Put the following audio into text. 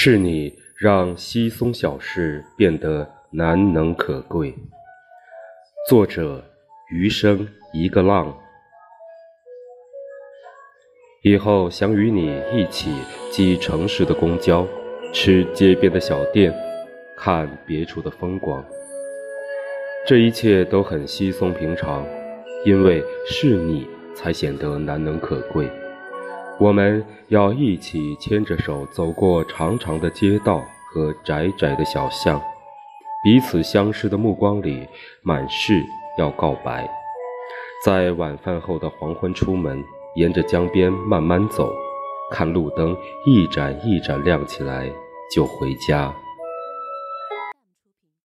是你让稀松小事变得难能可贵。作者：余生一个浪。以后想与你一起挤城市的公交，吃街边的小店，看别处的风光。这一切都很稀松平常，因为是你才显得难能可贵。我们要一起牵着手走过长长的街道和窄窄的小巷，彼此相视的目光里满是要告白。在晚饭后的黄昏出门，沿着江边慢慢走，看路灯一盏一盏亮起来，就回家。